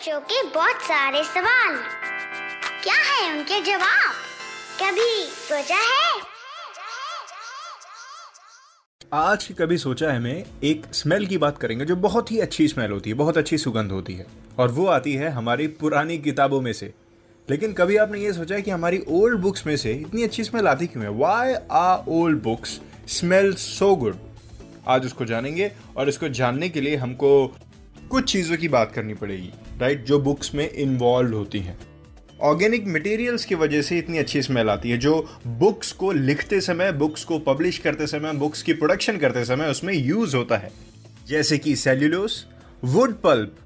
बच्चों के बहुत सारे सवाल। क्या है उनके जवाब? कभी सोचा है? आज कभी सोचा है मैं एक स्मेल की बात करेंगे जो बहुत ही अच्छी स्मेल होती है, बहुत अच्छी सुगंध होती है। और वो आती है हमारी पुरानी किताबों में से। लेकिन कभी आपने ये सोचा है कि हमारी ओल्ड बुक्स में से इतनी अच्छी स्मेल आती क्यों है? Why are old books smell so good आज उसको जानेंगे और इसको जानने के लिए हमको कुछ चीज़ों की बात करनी पड़ेगी राइट जो बुक्स में इन्वॉल्व होती हैं। ऑर्गेनिक मटेरियल्स की वजह से इतनी अच्छी स्मेल आती है, जो बुक्स को लिखते समय बुक्स को पब्लिश करते समय बुक्स की प्रोडक्शन करते समय उसमें यूज़ होता है। जैसे कि सेल्यूलोस वुड पल्प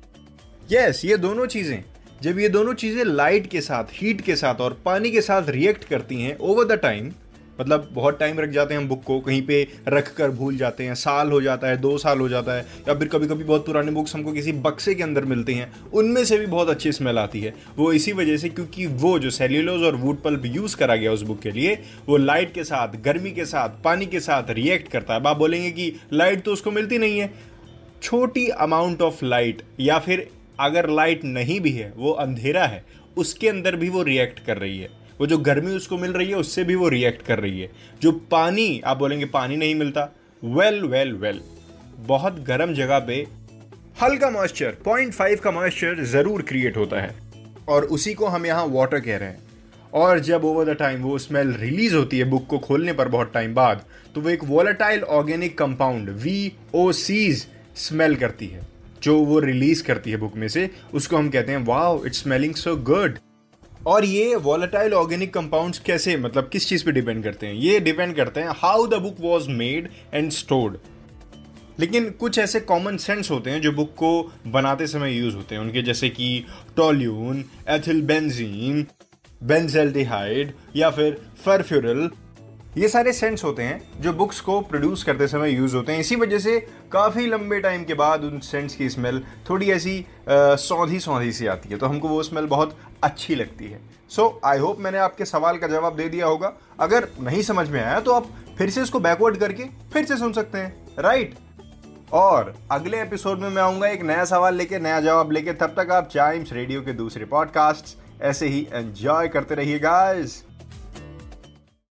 यस ये दोनों चीज़ें, जब ये दोनों चीज़ें लाइट के साथ हीट के साथ और पानी के साथ रिएक्ट करती हैं ओवर द टाइम मतलब बहुत टाइम रख जाते हैं हम बुक को, कहीं पे रख कर भूल जाते हैं, साल हो जाता है, दो साल हो जाता है, या फिर कभी कभी बहुत पुराने बुक्स हमको किसी बक्से के अंदर मिलते हैं, उनमें से भी बहुत अच्छी स्मेल आती है। वो इसी वजह से क्योंकि वो जो सेल्यूलोज और वुड पल्प यूज़ करा गया उस बुक के लिए, वो लाइट के साथ, गर्मी के साथ, पानी के साथ रिएक्ट करता है। आप बोलेंगे कि लाइट तो उसको मिलती नहीं है। छोटी अमाउंट ऑफ़ लाइट या फिर अगर लाइट नहीं भी है, वो अंधेरा है, उसके अंदर भी वो रिएक्ट कर रही है। वो जो गर्मी उसको मिल रही है, उससे भी वो रिएक्ट कर रही है। जो पानी, आप बोलेंगे पानी नहीं मिलता। वेल वेल वेल बहुत गर्म जगह पे हल्का मॉइस्चर पॉइंट फाइव का मॉइस्चर ज़रूर क्रिएट होता है। और उसी को हम यहाँ वाटर कह रहे हैं। और जब ओवर द टाइम वो स्मेल रिलीज़ होती है बुक को खोलने पर बहुत टाइम बाद तो वो एक volatile organic compound V O Cs smell करती है। जो वो रिलीज़ करती है बुक में से, उसको हम कहते हैं wow it's smelling so good और ये वॉलेटाइल ऑर्गेनिक कंपाउंड्स कैसे मतलब किस चीज़ पे डिपेंड करते हैं? ये डिपेंड करते हैं how the book was made and stored लेकिन कुछ ऐसे कॉमन सेंस होते हैं जो बुक को बनाते समय यूज़ होते हैं। उनके जैसे कि टोल्यून एथिल बेंजीन बेंजेल्डिहाइड या फिर फरफ्यूरल ये सारे सेंट्स होते हैं जो बुक्स को प्रोड्यूस करते समय यूज़ होते हैं। इसी वजह से काफ़ी लंबे टाइम के बाद उन सेंट्स की स्मेल थोड़ी ऐसी सौंधी सौंधी सी आती है। तो हमको वो स्मेल बहुत अच्छी लगती है। सो आई होप मैंने आपके सवाल का जवाब दे दिया होगा। अगर नहीं समझ में आया तो आप फिर से इसको बैकवर्ड करके फिर से सुन सकते हैं। राइट और अगले एपिसोड में मैं आऊँगा एक नया सवाल लेके, नया जवाब लेके। तब तक आप चाइम्स रेडियो के दूसरे पॉडकास्ट ऐसे ही एंजॉय करते रहिए गाइस